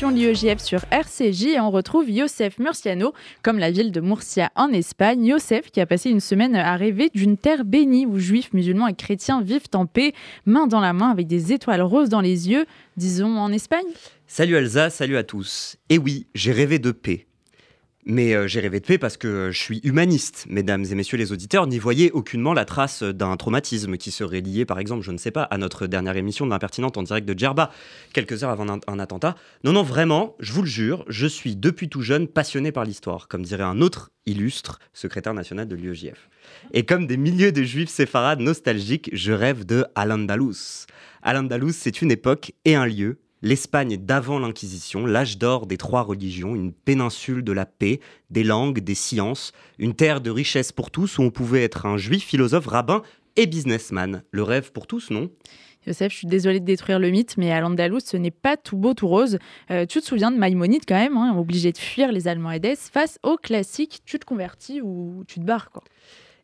l'IEJF sur RCJ et on retrouve Youssef Murciano, comme la ville de Murcia en Espagne. Youssef qui a passé une semaine à rêver d'une terre bénie où juifs, musulmans et chrétiens vivent en paix, main dans la main avec des étoiles roses dans les yeux, disons en Espagne. Salut Elsa, salut à tous. Et oui, j'ai rêvé de paix. Mais euh, j'ai rêvé de paix parce que je suis humaniste, mesdames et messieurs les auditeurs. N'y voyez aucunement la trace d'un traumatisme qui serait lié, par exemple, je ne sais pas, à notre dernière émission de l'impertinente en direct de Djerba, quelques heures avant un, un attentat. Non, non, vraiment, je vous le jure, je suis depuis tout jeune passionné par l'histoire, comme dirait un autre illustre secrétaire national de l'UEJF. Et comme des milliers de juifs séfarades nostalgiques, je rêve de Al-Andalus. Al-Andalus, c'est une époque et un lieu l'Espagne d'avant l'Inquisition, l'âge d'or des trois religions, une péninsule de la paix, des langues, des sciences, une terre de richesse pour tous où on pouvait être un juif, philosophe, rabbin et businessman. Le rêve pour tous, non? Youssef, je suis désolée de détruire le mythe, mais à l'Andalous, ce n'est pas tout beau, tout rose. Euh, tu te souviens de Maïmonide quand même, hein, obligé de fuir les Almohades face au classique, tu te convertis ou tu te barres quoi.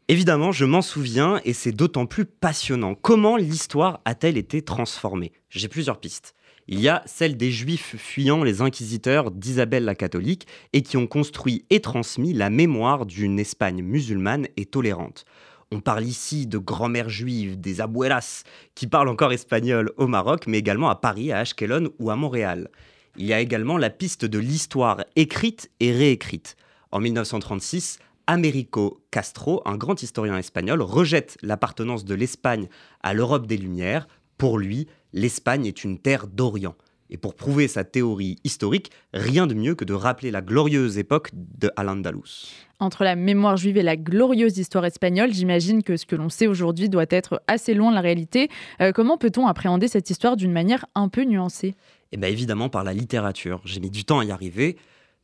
Évidemment, je m'en souviens et c'est d'autant plus passionnant. Comment l'histoire a-t-elle été transformée? J'ai plusieurs pistes. Il y a celle des Juifs fuyant les inquisiteurs d'Isabelle la catholique et qui ont construit et transmis la mémoire d'une Espagne musulmane et tolérante. On parle ici de grand-mères juives, des abuelas, qui parlent encore espagnol au Maroc, mais également à Paris, à Ashkelon ou à Montréal. Il y a également la piste de l'histoire écrite et réécrite. En 1936, Américo Castro, un grand historien espagnol, rejette l'appartenance de l'Espagne à l'Europe des Lumières. Pour lui, l'Espagne est une terre d'Orient. Et pour prouver sa théorie historique, rien de mieux que de rappeler la glorieuse époque de Al-Andalus. Entre la mémoire juive et la glorieuse histoire espagnole, j'imagine que ce que l'on sait aujourd'hui doit être assez loin de la réalité. Euh, comment peut-on appréhender cette histoire d'une manière un peu nuancée? Eh bien évidemment par la littérature. J'ai mis du temps à y arriver,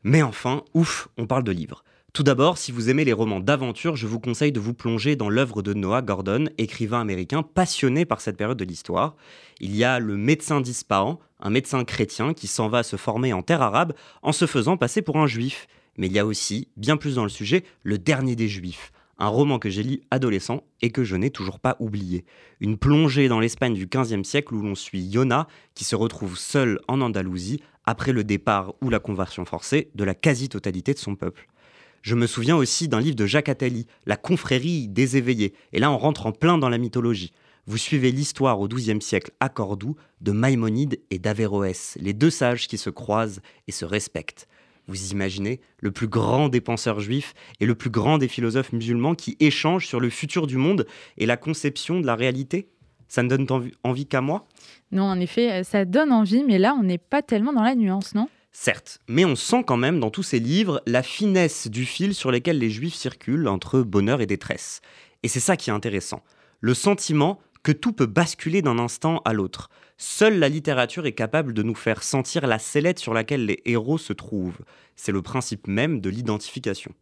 mais enfin, ouf, on parle de livres. Tout d'abord, si vous aimez les romans d'aventure, je vous conseille de vous plonger dans l'œuvre de Noah Gordon, écrivain américain passionné par cette période de l'histoire. Il y a le médecin d'Ispahan, un médecin chrétien qui s'en va se former en terre arabe en se faisant passer pour un juif. Mais il y a aussi, bien plus dans le sujet, Le Dernier des Juifs, un roman que j'ai lu adolescent et que je n'ai toujours pas oublié. Une plongée dans l'Espagne du XVe siècle où l'on suit Yona qui se retrouve seul en Andalousie après le départ ou la conversion forcée de la quasi-totalité de son peuple. Je me souviens aussi d'un livre de Jacques Attali, La confrérie des éveillés. Et là, on rentre en plein dans la mythologie. Vous suivez l'histoire au XIIe siècle à Cordoue de Maïmonide et d'Averroès, les deux sages qui se croisent et se respectent. Vous imaginez le plus grand des penseurs juifs et le plus grand des philosophes musulmans qui échangent sur le futur du monde et la conception de la réalité? Ça ne donne envie, envie qu'à moi? Non, en effet, ça donne envie, mais là, on n'est pas tellement dans la nuance, non? Certes, mais on sent quand même dans tous ces livres la finesse du fil sur lesquels les juifs circulent entre bonheur et détresse. Et c'est ça qui est intéressant. Le sentiment que tout peut basculer d'un instant à l'autre. Seule la littérature est capable de nous faire sentir la sellette sur laquelle les héros se trouvent. C'est le principe même de l'identification.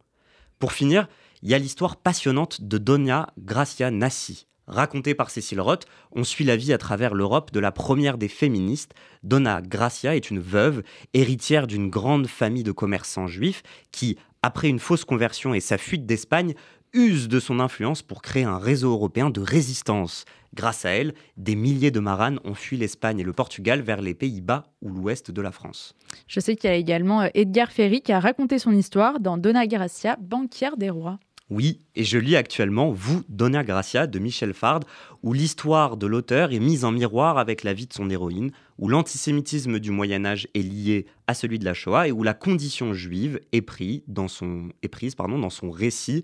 Pour finir, il y a l'histoire passionnante de Donia Gracia Nassi. Racontée par Cécile Roth, on suit la vie à travers l'Europe de la première des féministes. Donna Gracia est une veuve, héritière d'une grande famille de commerçants juifs qui, après une fausse conversion et sa fuite d'Espagne, use de son influence pour créer un réseau européen de résistance. Grâce à elle, des milliers de maranes ont fui l'Espagne et le Portugal vers les Pays-Bas ou l'ouest de la France. Je sais qu'il y a également euh, Edgar Ferry qui a raconté son histoire dans Donna Gracia, banquière des rois. Oui, et je lis actuellement Vous, Donna Gracia de Michel Fard, où l'histoire de l'auteur est mise en miroir avec la vie de son héroïne, où l'antisémitisme du Moyen Âge est lié à celui de la Shoah et où la condition juive est, prise dans son récit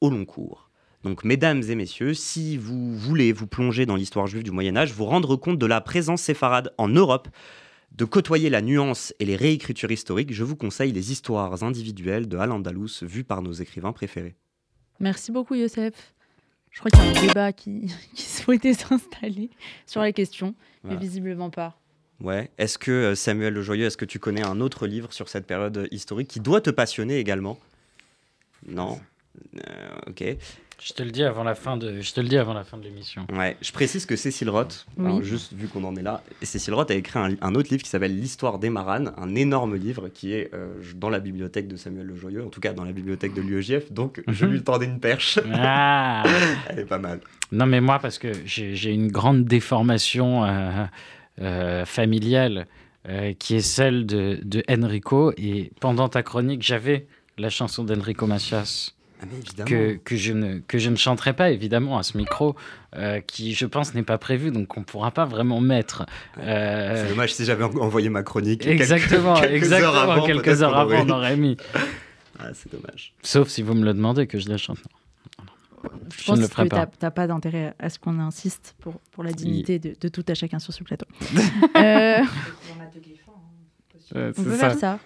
au long cours. Donc, mesdames et messieurs, si vous voulez vous plonger dans l'histoire juive du Moyen Âge, vous rendre compte de la présence séfarade en Europe, de côtoyer la nuance et les réécritures historiques, je vous conseille les histoires individuelles de Al-Andalus vues par nos écrivains préférés. Merci beaucoup, Youssef. Je crois qu'il y a un débat qui, qui souhaitait s'installer sur la question, mais visiblement pas. Ouais. Est-ce que euh, Samuel Le Joyeux, est-ce que tu connais un autre livre sur cette période historique qui doit te passionner également? Non? Euh, ok. Je te le dis avant la fin de, je te le dis avant la fin de l'émission. Ouais. Je précise que Cécile Roth, Oui. alors juste vu qu'on en est là, Cécile Roth a écrit un, un autre livre qui s'appelle L'histoire des Maranes, un énorme livre qui est euh, dans la bibliothèque de Samuel Le Joyeux, en tout cas dans la bibliothèque de l'UEJF. Donc je Mhm. lui tendais une perche. Ah Elle est pas mal. Non, mais moi, parce que j'ai une grande déformation euh, euh, familiale euh, qui est celle de, de Enrico. Et pendant ta chronique, j'avais la chanson d'Enrico Macias Ah, que, que, je ne, que je ne chanterai pas évidemment à ce micro, euh, qui je pense n'est pas prévu, donc on ne pourra pas vraiment mettre. Euh, C'est dommage si j'avais en- envoyé ma chronique. quelques- exactement, quelques exactement, heures avant, quelques heures avant, on aurait mis. Ah, c'est dommage. Sauf si vous me le demandez que je la chante. Je Je pense ne le que ferai t'as pas. t'as pas d'intérêt à ce qu'on insiste pour, pour la dignité de, de tout à chacun sur ce plateau. Euh, Euh, on peut ça. faire ça.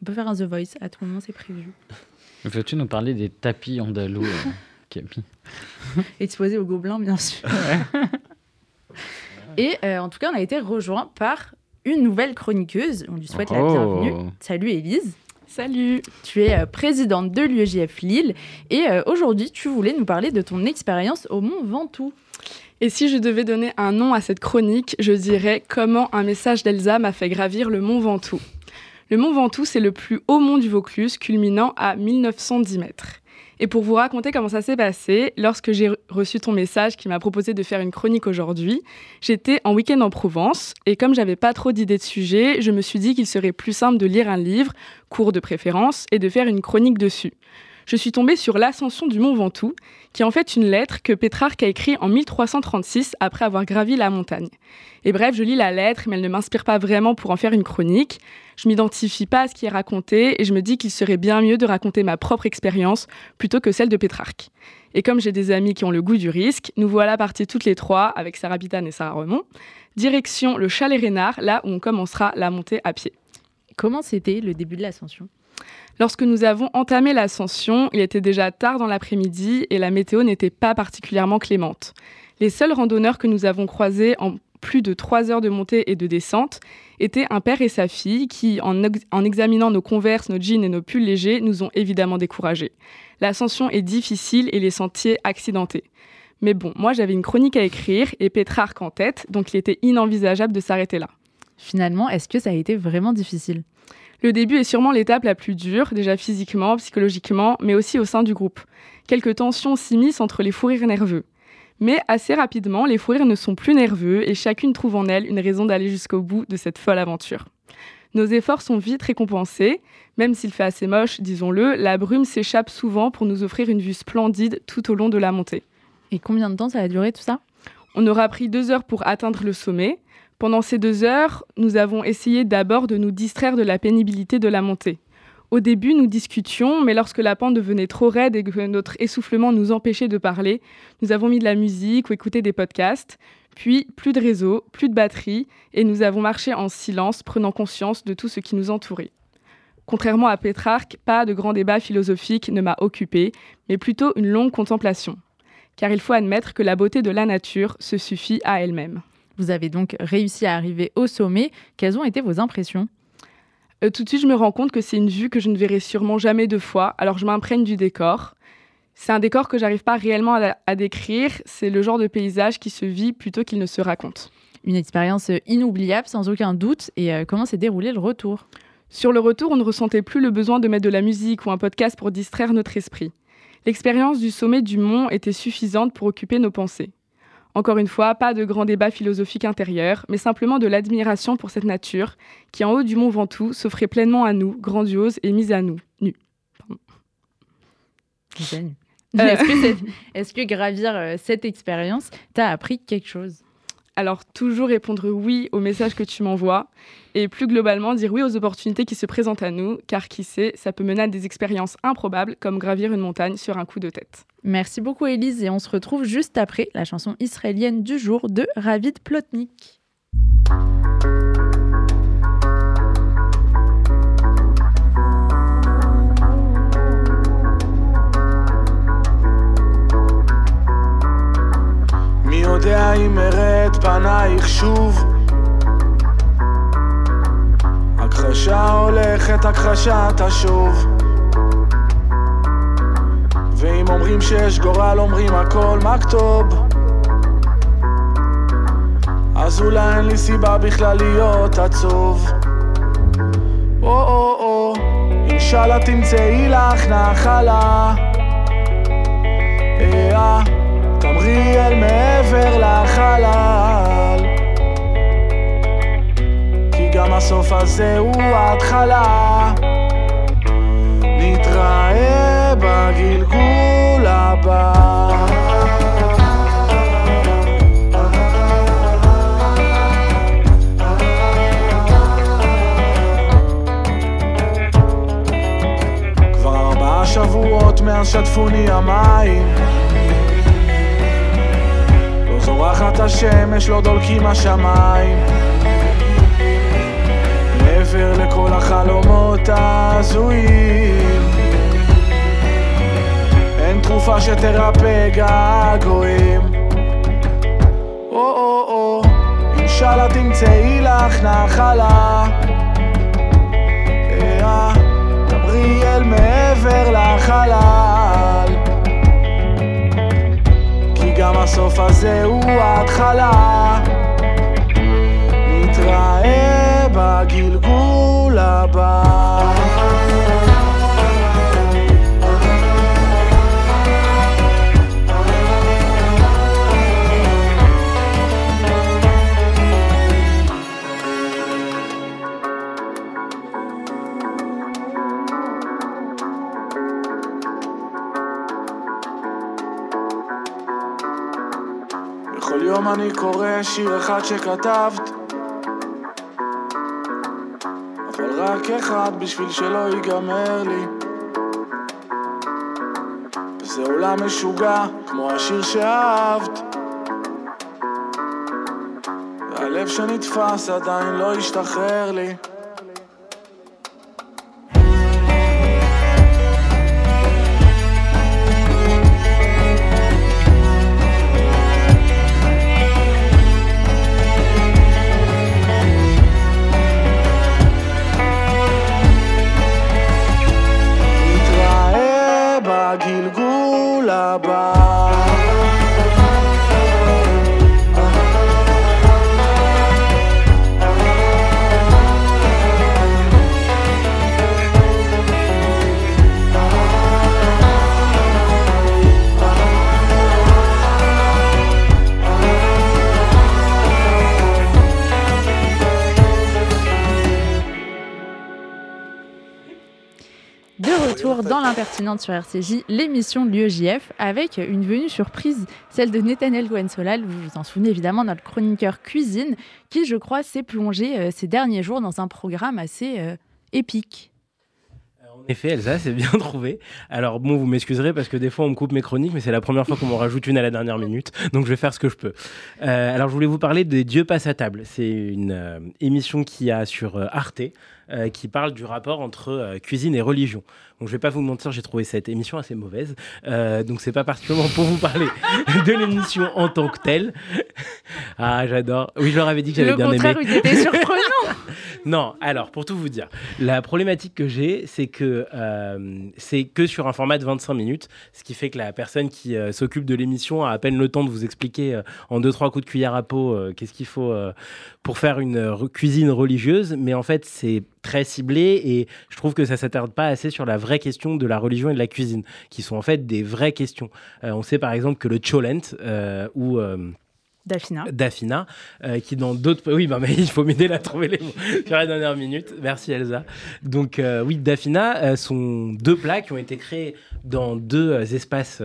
On peut faire un The Voice. À tout moment, c'est prévu. Veux-tu nous parler des tapis andalous, euh, Camille? Exposé aux gobelins, bien sûr. Et euh, en tout cas, on a été rejoint par une nouvelle chroniqueuse. On lui souhaite la Oh. bienvenue. Salut Élise. Salut Tu es euh, présidente de l'UEJF Lille et euh, aujourd'hui, tu voulais nous parler de ton expérience au Mont Ventoux. Et si je devais donner un nom à cette chronique, je dirais Comment un message d'Elsa m'a fait gravir le mont Ventoux. Le mont Ventoux, c'est le plus haut mont du Vaucluse, culminant à 1910 mètres. Et pour vous raconter comment ça s'est passé, lorsque j'ai reçu ton message qui m'a proposé de faire une chronique aujourd'hui, j'étais en week-end en Provence et comme j'avais pas trop d'idées de sujet, je me suis dit qu'il serait plus simple de lire un livre, court de préférence, et de faire une chronique dessus. Je suis tombée sur l'ascension du mont Ventoux, qui est en fait une lettre que Pétrarque a écrite en 1336 après avoir gravi la montagne. Et bref, je lis la lettre, mais elle ne m'inspire pas vraiment pour en faire une chronique. Je m'identifie pas à ce qui est raconté et je me dis qu'il serait bien mieux de raconter ma propre expérience plutôt que celle de Pétrarque. Et comme j'ai des amis qui ont le goût du risque, nous voilà partis toutes les trois, avec Sarah Pitane et Sarah Remond, direction le chalet Rénard, là où on commencera la montée à pied. Comment c'était le début de l'ascension? Lorsque nous avons entamé l'ascension, il était déjà tard dans l'après-midi et la météo n'était pas particulièrement clémente. Les seuls randonneurs que nous avons croisés en plus de trois heures de montée et de descente étaient un père et sa fille qui, en, ex- en examinant nos converses, nos jeans et nos pulls légers, nous ont évidemment découragés. L'ascension est difficile et les sentiers accidentés. Mais bon, moi j'avais une chronique à écrire et Pétrarque en tête, donc il était inenvisageable de s'arrêter là. Finalement, est-ce que ça a été vraiment difficile? Le début est sûrement l'étape la plus dure, déjà physiquement, psychologiquement, mais aussi au sein du groupe. Quelques tensions s'immiscent entre les fous rires nerveux. Mais assez rapidement, les fous rires ne sont plus nerveux et chacune trouve en elle une raison d'aller jusqu'au bout de cette folle aventure. Nos efforts sont vite récompensés, même s'il fait assez moche, disons-le, la brume s'échappe souvent pour nous offrir une vue splendide tout au long de la montée. Et combien de temps ça a duré tout ça? On aura pris deux heures pour atteindre le sommet. Pendant ces deux heures, nous avons essayé d'abord de nous distraire de la pénibilité de la montée. Au début, nous discutions, mais lorsque la pente devenait trop raide et que notre essoufflement nous empêchait de parler, nous avons mis de la musique ou écouté des podcasts. Puis, plus de réseau, plus de batterie, et nous avons marché en silence, prenant conscience de tout ce qui nous entourait. Contrairement à Pétrarque, pas de grand débat philosophique ne m'a occupé, mais plutôt une longue contemplation. Car il faut admettre que la beauté de la nature se suffit à elle-même. Vous avez donc réussi à arriver au sommet. Quelles ont été vos impressions Euh, tout de suite, je me rends compte que c'est une vue que je ne verrai sûrement jamais deux fois, alors je m'imprègne du décor. C'est un décor que j'arrive pas réellement à, à décrire, c'est le genre de paysage qui se vit plutôt qu'il ne se raconte. Une expérience inoubliable sans aucun doute. Et euh, comment s'est déroulé le retour Sur le retour, on ne ressentait plus le besoin de mettre de la musique ou un podcast pour distraire notre esprit. L'expérience du sommet du mont était suffisante pour occuper nos pensées. Encore une fois, pas de grand débat philosophique intérieur, mais simplement de l'admiration pour cette nature qui, en haut du mont Ventoux, s'offrait pleinement à nous, grandiose et mise à nous. Génial. Euh. Est-ce que, cette- est-ce que gravir euh, cette expérience t'a appris quelque chose? Alors, toujours répondre oui au message que tu m'envoies et plus globalement dire oui aux opportunités qui se présentent à nous, car qui sait, ça peut mener à des expériences improbables comme gravir une montagne sur un coup de tête. Merci beaucoup Élise et on se retrouve juste après la chanson israélienne du jour de Ravid Plotnik. מי יודע אם אראה את פנייך שוב. הכחשה הולכת, הכחשה תשוב. ואם אומרים שיש גורל, אומרים הכל מכתוב אז אולי אין לי סיבה בכלל להיות עצוב. או או או אינשאללה תמצאי לך נחלה. אה, תמרי מעבר לחלל כי גם הסוף הזה הוא ההתחלה. נתראה בגלגול הבא. כבר ארבעה שבועות מאז שטפוני המים זורחת השמש, לא דולקים השמיים. מעבר לכל החלומות ההזויים. אין תרופה שתרפא געגועים. או-או-או, אינשאללה תמצאי לך נחלה. אה, דברי אל מעבר לחלל גם הסוף הזה הוא ההתחלה. נתראה בגלגול הבא אני קורא שיר אחד שכתבת. אבל רק אחד בשביל שלא ייגמר לי. וזה עולם משוגע כמו השיר שאהבת. והלב שנתפס עדיין לא השתחרר לי Dans l'impertinente sur RCJ, l'émission de l'UEJF, avec une venue surprise, celle de Netanel Goensolal. Vous vous en souvenez évidemment, notre chroniqueur cuisine, qui, je crois, s'est plongé euh, ces derniers jours dans un programme assez euh, épique. En effet, Elsa, c'est bien trouvé. Alors bon, vous m'excuserez parce que des fois on me coupe mes chroniques, mais c'est la première fois qu'on m'en rajoute une à la dernière minute, donc je vais faire ce que je peux. Euh, alors je voulais vous parler de Dieu passe à table. C'est une euh, émission qui a sur euh, Arte. euh, qui parle du rapport entre euh, cuisine et religion. Donc je vais pas vous mentir, j'ai trouvé cette émission assez mauvaise. Euh, donc c'est pas particulièrement pour vous parler de l'émission en tant que telle. ah j'adore. Oui, je leur avais dit que j'avais Le bien aimé. contraire, il était surprenant. Non, alors pour tout vous dire, la problématique que j'ai, c'est que euh, c'est que sur un format de 25 minutes, ce qui fait que la personne qui euh, s'occupe de l'émission a à peine le temps de vous expliquer euh, en deux trois coups de cuillère à peau qu'est-ce qu'il faut pour faire une cuisine religieuse, mais en fait c'est très ciblé et je trouve que ça s'attarde pas assez sur la vraie question de la religion et de la cuisine, qui sont en fait des vraies questions. Euh, on sait par exemple que le cholent euh, ou Daphina. Dafina, euh, qui dans d'autres... Oui, bah, mais il faut m'aider à trouver les mots sur la dernière minute. Merci Elsa. Donc euh, oui, Dafina euh, sont deux plats qui ont été créés dans deux euh, espaces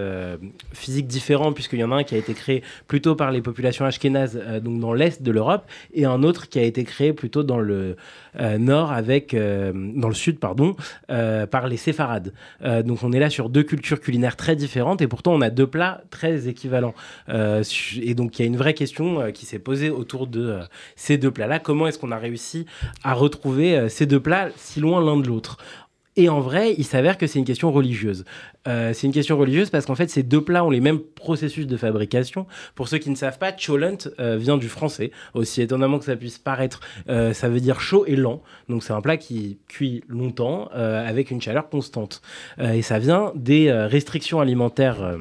physiques différents, puisqu'il y en a un qui a été créé plutôt par les populations ashkénazes, donc dans l'est de l'Europe, et un autre qui a été créé plutôt dans le nord, avec, dans le sud, pardon, par les séfarades. Donc on est là sur deux cultures culinaires très différentes, et pourtant on a deux plats très équivalents. Et donc il y a une vraie question euh, qui s'est posée autour de euh, ces deux plats-là. Comment est-ce qu'on a réussi à retrouver euh, ces deux plats si loin l'un de l'autre? Et en vrai, il s'avère que c'est une question religieuse. C'est une question religieuse parce qu'en fait, ces deux plats ont les mêmes processus de fabrication. Pour ceux qui ne savent pas, cholent vient du français. Aussi étonnamment que ça puisse paraître, ça veut dire chaud et lent. Donc c'est un plat qui cuit longtemps avec une chaleur constante. Et ça vient des restrictions alimentaires.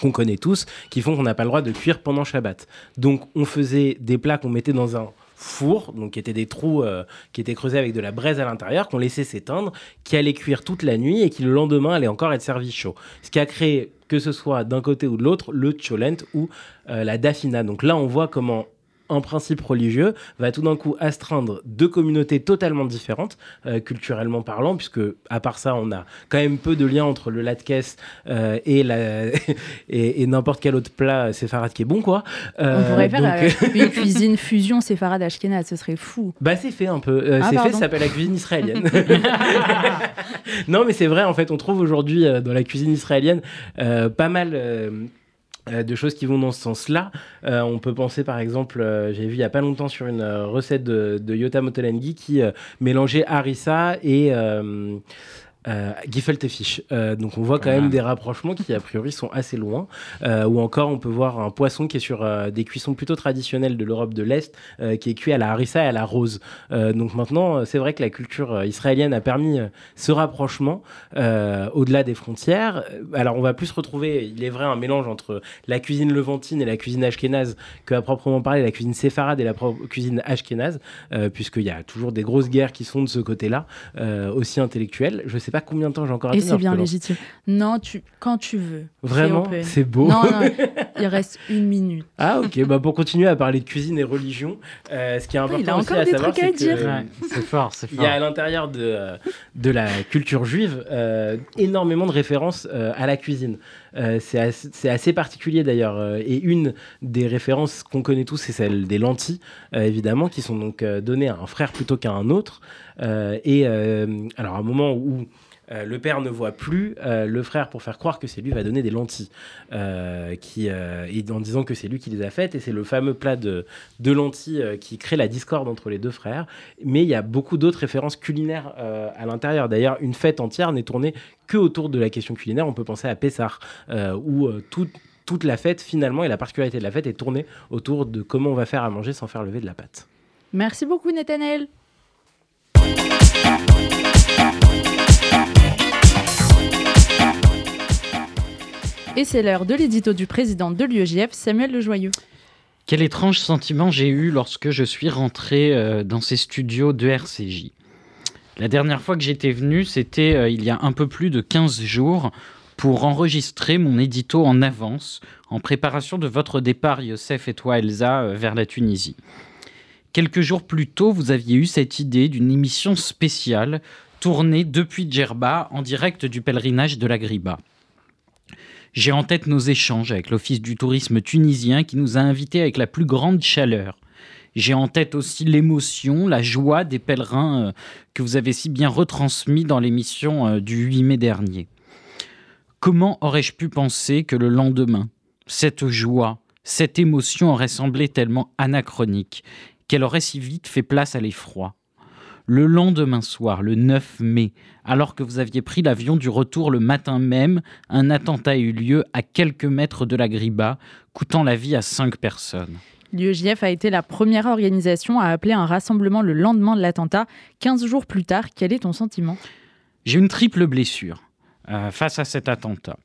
Qu'on connaît tous, qui font qu'on n'a pas le droit de cuire pendant Shabbat. Donc on faisait des plats qu'on mettait dans un four, donc qui étaient des trous euh, qui étaient creusés avec de la braise à l'intérieur, qu'on laissait s'éteindre, qui allaient cuire toute la nuit et qui le lendemain allaient encore être servis chaud. Ce qui a créé, que ce soit d'un côté ou de l'autre, le cholent ou euh, la dafina. Donc là, on voit comment un principe religieux va tout d'un coup astreindre deux communautés totalement différentes, euh, culturellement parlant, puisque à part ça, on a quand même peu de liens entre le latkes euh, et, la- et, et n'importe quel autre plat séfarade qui est bon, quoi. On Euh, pourrait faire donc- euh, une cuisine fusion séfarade ashkénaze, ce serait fou. Bah c'est fait un peu. Euh, Ah, c'est fait, ça s'appelle la cuisine israélienne. non mais c'est vrai, en fait, on trouve aujourd'hui euh, dans la cuisine israélienne euh, pas mal... euh, de choses qui vont dans ce sens-là. Euh, on peut penser par exemple, euh, j'ai vu il y a pas longtemps sur une recette de, Yota Motolengi qui mélangeait harissa et euh, gefilte fish. Euh, donc on voit quand Ah. même des rapprochements qui a priori sont assez loin. Euh, ou encore on peut voir un poisson qui est sur euh, des cuissons plutôt traditionnelles de l'Europe de l'Est, euh, qui est cuit à la harissa et à la rose. Donc maintenant, c'est vrai que la culture israélienne a permis ce rapprochement au-delà des frontières. Alors on va plus retrouver, il est vrai, un mélange entre la cuisine levantine et la cuisine ashkénaze que à proprement parler la cuisine séfarade et la cuisine ashkénaze, puisqu'il y a toujours des grosses guerres qui sont de ce côté-là, aussi intellectuelles. Je sais pas combien de temps j'ai encore à Et tenir, c'est bien légitime. Non, tu, quand tu veux. Vraiment, c'est beau. Non, non, il reste une minute. Ah ok, bah pour continuer à parler de cuisine et religion, euh, ce qui est important il a aussi encore à des savoir, trucs à c'est dire. C'est fort, c'est Il y a à l'intérieur de, euh, de la culture juive euh, énormément de références euh, à la cuisine. Euh, c'est assez, c'est assez particulier d'ailleurs. et une des références qu'on connaît tous, c'est celle des lentilles, euh, évidemment, qui sont donc euh, données à un frère plutôt qu'à un autre. Euh, et euh, alors, à un moment où euh, le père ne voit plus euh, le frère pour faire croire que c'est lui va donner des lentilles, euh, qui, et en disant que c'est lui qui les a faites. Et c'est le fameux plat de, lentilles qui crée la discorde entre les deux frères. Mais il y a beaucoup d'autres références culinaires à l'intérieur. D'ailleurs, une fête entière n'est tournée que autour de la question culinaire. On peut penser à Pessar, où tout- toute la fête, finalement, et la particularité de la fête est tournée autour de comment on va faire à manger sans faire lever de la pâte. Merci beaucoup, Nathanaël. Et c'est l'heure de l'édito du président de l'UEJF, Samuel Lejoyeux. Quel étrange sentiment j'ai eu lorsque je suis rentré euh, dans ces studios de RCJ. La dernière fois que j'étais venu, c'était euh, il y a un peu plus de 15 jours pour enregistrer mon édito en avance en préparation de votre départ, Youssef et toi, Elsa, euh, vers la Tunisie. Quelques jours plus tôt, vous aviez eu cette idée d'une émission spéciale tournée depuis Djerba en direct du pèlerinage de la Griba. J'ai en tête nos échanges avec l'Office du tourisme tunisien qui nous a invités avec la plus grande chaleur. J'ai en tête aussi l'émotion, la joie des pèlerins euh, que vous avez si bien retransmis dans l'émission euh, du 8 mai dernier. Comment aurais-je pu penser que le lendemain, cette joie, cette émotion aurait semblé tellement anachronique, qu'elle aurait si vite fait place à l'effroi? Le lendemain soir, le 9 mai, alors que vous aviez pris l'avion du retour le matin même, un attentat a eu lieu à quelques mètres de la Griba, coûtant la vie à cinq personnes. L'UEJF a été la première organisation à appeler un rassemblement le lendemain de l'attentat. 15 jours plus tard, quel est ton sentiment? J'ai une triple blessure euh, face à cet attentat.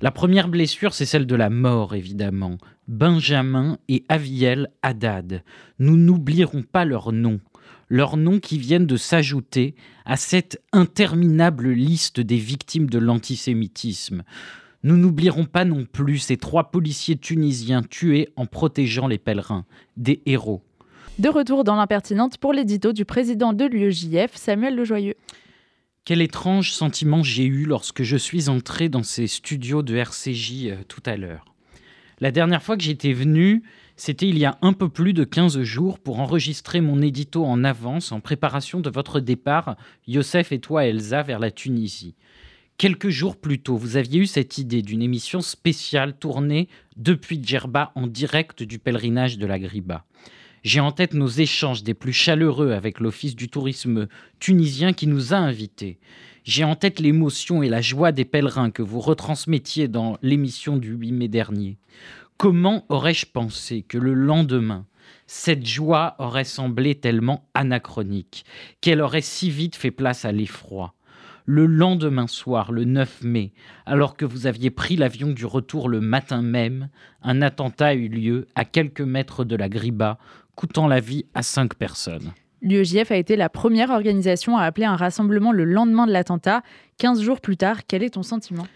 La première blessure, c'est celle de la mort, évidemment. Benjamin et Aviel Haddad. Nous n'oublierons pas leurs noms. Leurs noms qui viennent de s'ajouter à cette interminable liste des victimes de l'antisémitisme. Nous n'oublierons pas non plus ces trois policiers tunisiens tués en protégeant les pèlerins, des héros. De retour dans l'impertinente pour l'édito du président de l'UEJF, Samuel Lejoyeux. Quel étrange sentiment j'ai eu lorsque je suis entré dans ces studios de RCJ euh, tout à l'heure. La dernière fois que j'étais venu, c'était il y a un peu plus de 15 jours pour enregistrer mon édito en avance en préparation de votre départ, Youssef et toi Elsa, vers la Tunisie. Quelques jours plus tôt, vous aviez eu cette idée d'une émission spéciale tournée depuis Djerba en direct du pèlerinage de la Griba. J'ai en tête nos échanges des plus chaleureux avec l'Office du tourisme tunisien qui nous a invités. J'ai en tête l'émotion et la joie des pèlerins que vous retransmettiez dans l'émission du 8 mai dernier. Comment aurais-je pensé que le lendemain, cette joie aurait semblé tellement anachronique, qu'elle aurait si vite fait place à l'effroi? Le lendemain soir, le 9 mai, alors que vous aviez pris l'avion du retour le matin même, un attentat a eu lieu à quelques mètres de la Griba, coûtant la vie à cinq personnes. L'UEJF a été la première organisation à appeler un rassemblement le lendemain de l'attentat. 15 jours plus tard, quel est ton sentiment?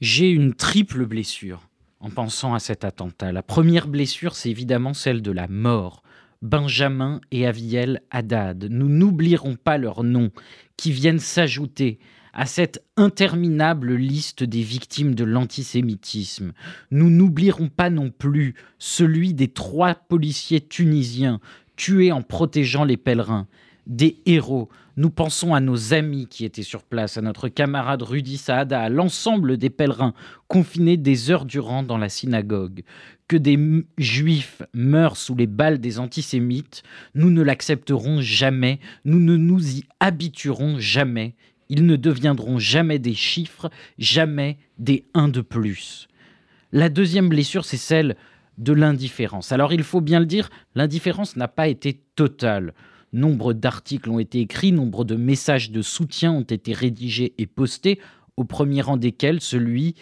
J'ai une triple blessure en pensant à cet attentat. La première blessure, c'est évidemment celle de la mort. Benjamin et Aviel Haddad. Nous n'oublierons pas leurs noms qui viennent s'ajouter à cette interminable liste des victimes de l'antisémitisme. Nous n'oublierons pas non plus celui des trois policiers tunisiens tués en protégeant les pèlerins. Des héros. Nous pensons à nos amis qui étaient sur place, à notre camarade Rudy Saada, à l'ensemble des pèlerins confinés des heures durant dans la synagogue. Que des juifs meurent sous les balles des antisémites, nous ne l'accepterons jamais, nous ne nous y habituerons jamais. Ils ne deviendront jamais des chiffres, jamais des 1 de plus. La deuxième blessure, c'est celle de l'indifférence. Alors il faut bien le dire, l'indifférence n'a pas été totale. Nombre d'articles ont été écrits, nombre de messages de soutien ont été rédigés et postés, au premier rang desquels celui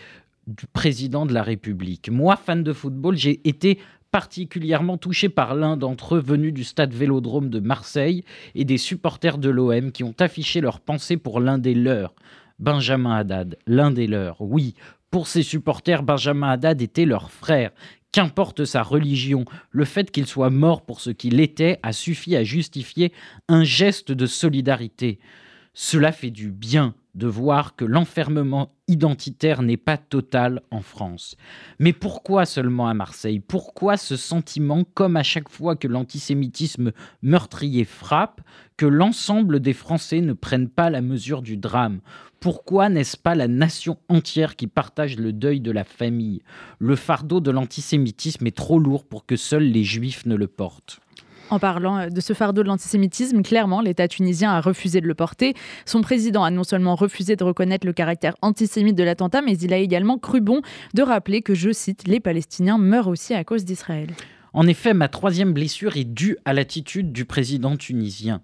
du président de la République. Moi, fan de football, j'ai été particulièrement touché par l'un d'entre eux venu du stade Vélodrome de Marseille et des supporters de l'OM qui ont affiché leurs pensées pour l'un des leurs, Benjamin Haddad, l'un des leurs. Oui, pour ces supporters, Benjamin Haddad était leur frère. Qu'importe sa religion, le fait qu'il soit mort pour ce qu'il était a suffi à justifier un geste de solidarité. Cela fait du bien de voir que l'enfermement identitaire n'est pas total en France. Mais pourquoi seulement à Marseille? Pourquoi ce sentiment, comme à chaque fois que l'antisémitisme meurtrier frappe, que l'ensemble des Français ne prennent pas la mesure du drame? Pourquoi n'est-ce pas la nation entière qui partage le deuil de la famille? Le fardeau de l'antisémitisme est trop lourd pour que seuls les juifs ne le portent. En parlant euh, de ce fardeau de l'antisémitisme, clairement, l'État tunisien a refusé de le porter. Son président a non seulement refusé de reconnaître le caractère antisémite de l'attentat, mais il a également cru bon de rappeler que, je cite, les Palestiniens meurent aussi à cause d'Israël. En effet, ma troisième blessure est due à l'attitude du président tunisien.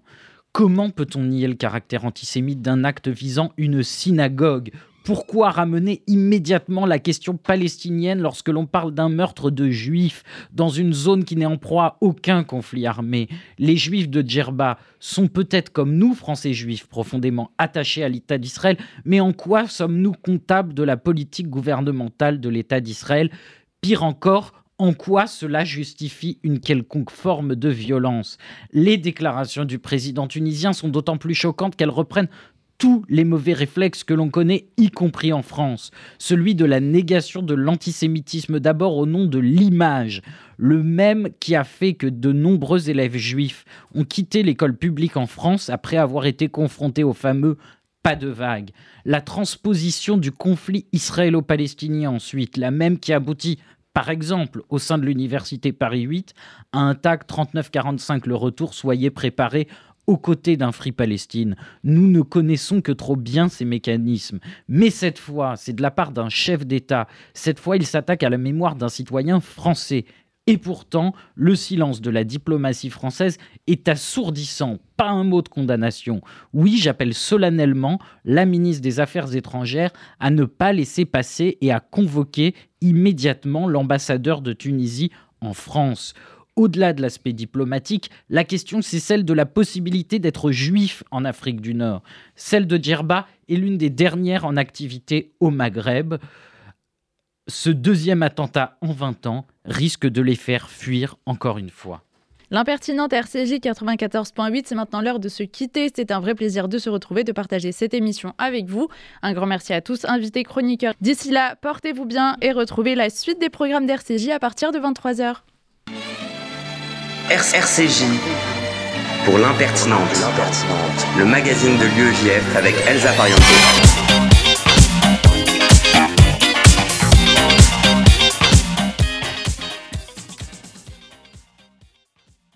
Comment peut-on nier le caractère antisémite d'un acte visant une synagogue? Pourquoi ramener immédiatement la question palestinienne lorsque l'on parle d'un meurtre de juifs dans une zone qui n'est en proie à aucun conflit armé? Les juifs de Djerba sont peut-être comme nous, Français juifs, profondément attachés à l'État d'Israël, mais en quoi sommes-nous comptables de la politique gouvernementale de l'État d'Israël? Pire encore, en quoi cela justifie une quelconque forme de violence? Les déclarations du président tunisien sont d'autant plus choquantes qu'elles reprennent tous les mauvais réflexes que l'on connaît, y compris en France. Celui de la négation de l'antisémitisme d'abord au nom de l'image, le même qui a fait que de nombreux élèves juifs ont quitté l'école publique en France après avoir été confrontés au fameux pas de vague. La transposition du conflit israélo-palestinien ensuite, la même qui aboutit par exemple, au sein de l'université Paris 8, à un tag 3945 le retour, soyez préparés aux côtés d'un Free Palestine. Nous ne connaissons que trop bien ces mécanismes. Mais cette fois, c'est de la part d'un chef d'État. Cette fois, il s'attaque à la mémoire d'un citoyen français. Et pourtant, le silence de la diplomatie française est assourdissant. Pas un mot de condamnation. Oui, j'appelle solennellement la ministre des Affaires étrangères à ne pas laisser passer et à convoquer immédiatement l'ambassadeur de Tunisie en France. Au-delà de l'aspect diplomatique, la question c'est celle de la possibilité d'être juif en Afrique du Nord. Celle de Djerba est l'une des dernières en activité au Maghreb. Ce deuxième attentat en 20 ans risque de les faire fuir encore une fois. L'impertinente RCJ 94.8, c'est maintenant l'heure de se quitter. C'était un vrai plaisir de se retrouver, de partager cette émission avec vous. Un grand merci à tous, invités, chroniqueurs. D'ici là, portez-vous bien et retrouvez la suite des programmes d'RCJ à partir de 23h. RCJ pour l'impertinente, le magazine de l'UEJF avec Elsa Pariento.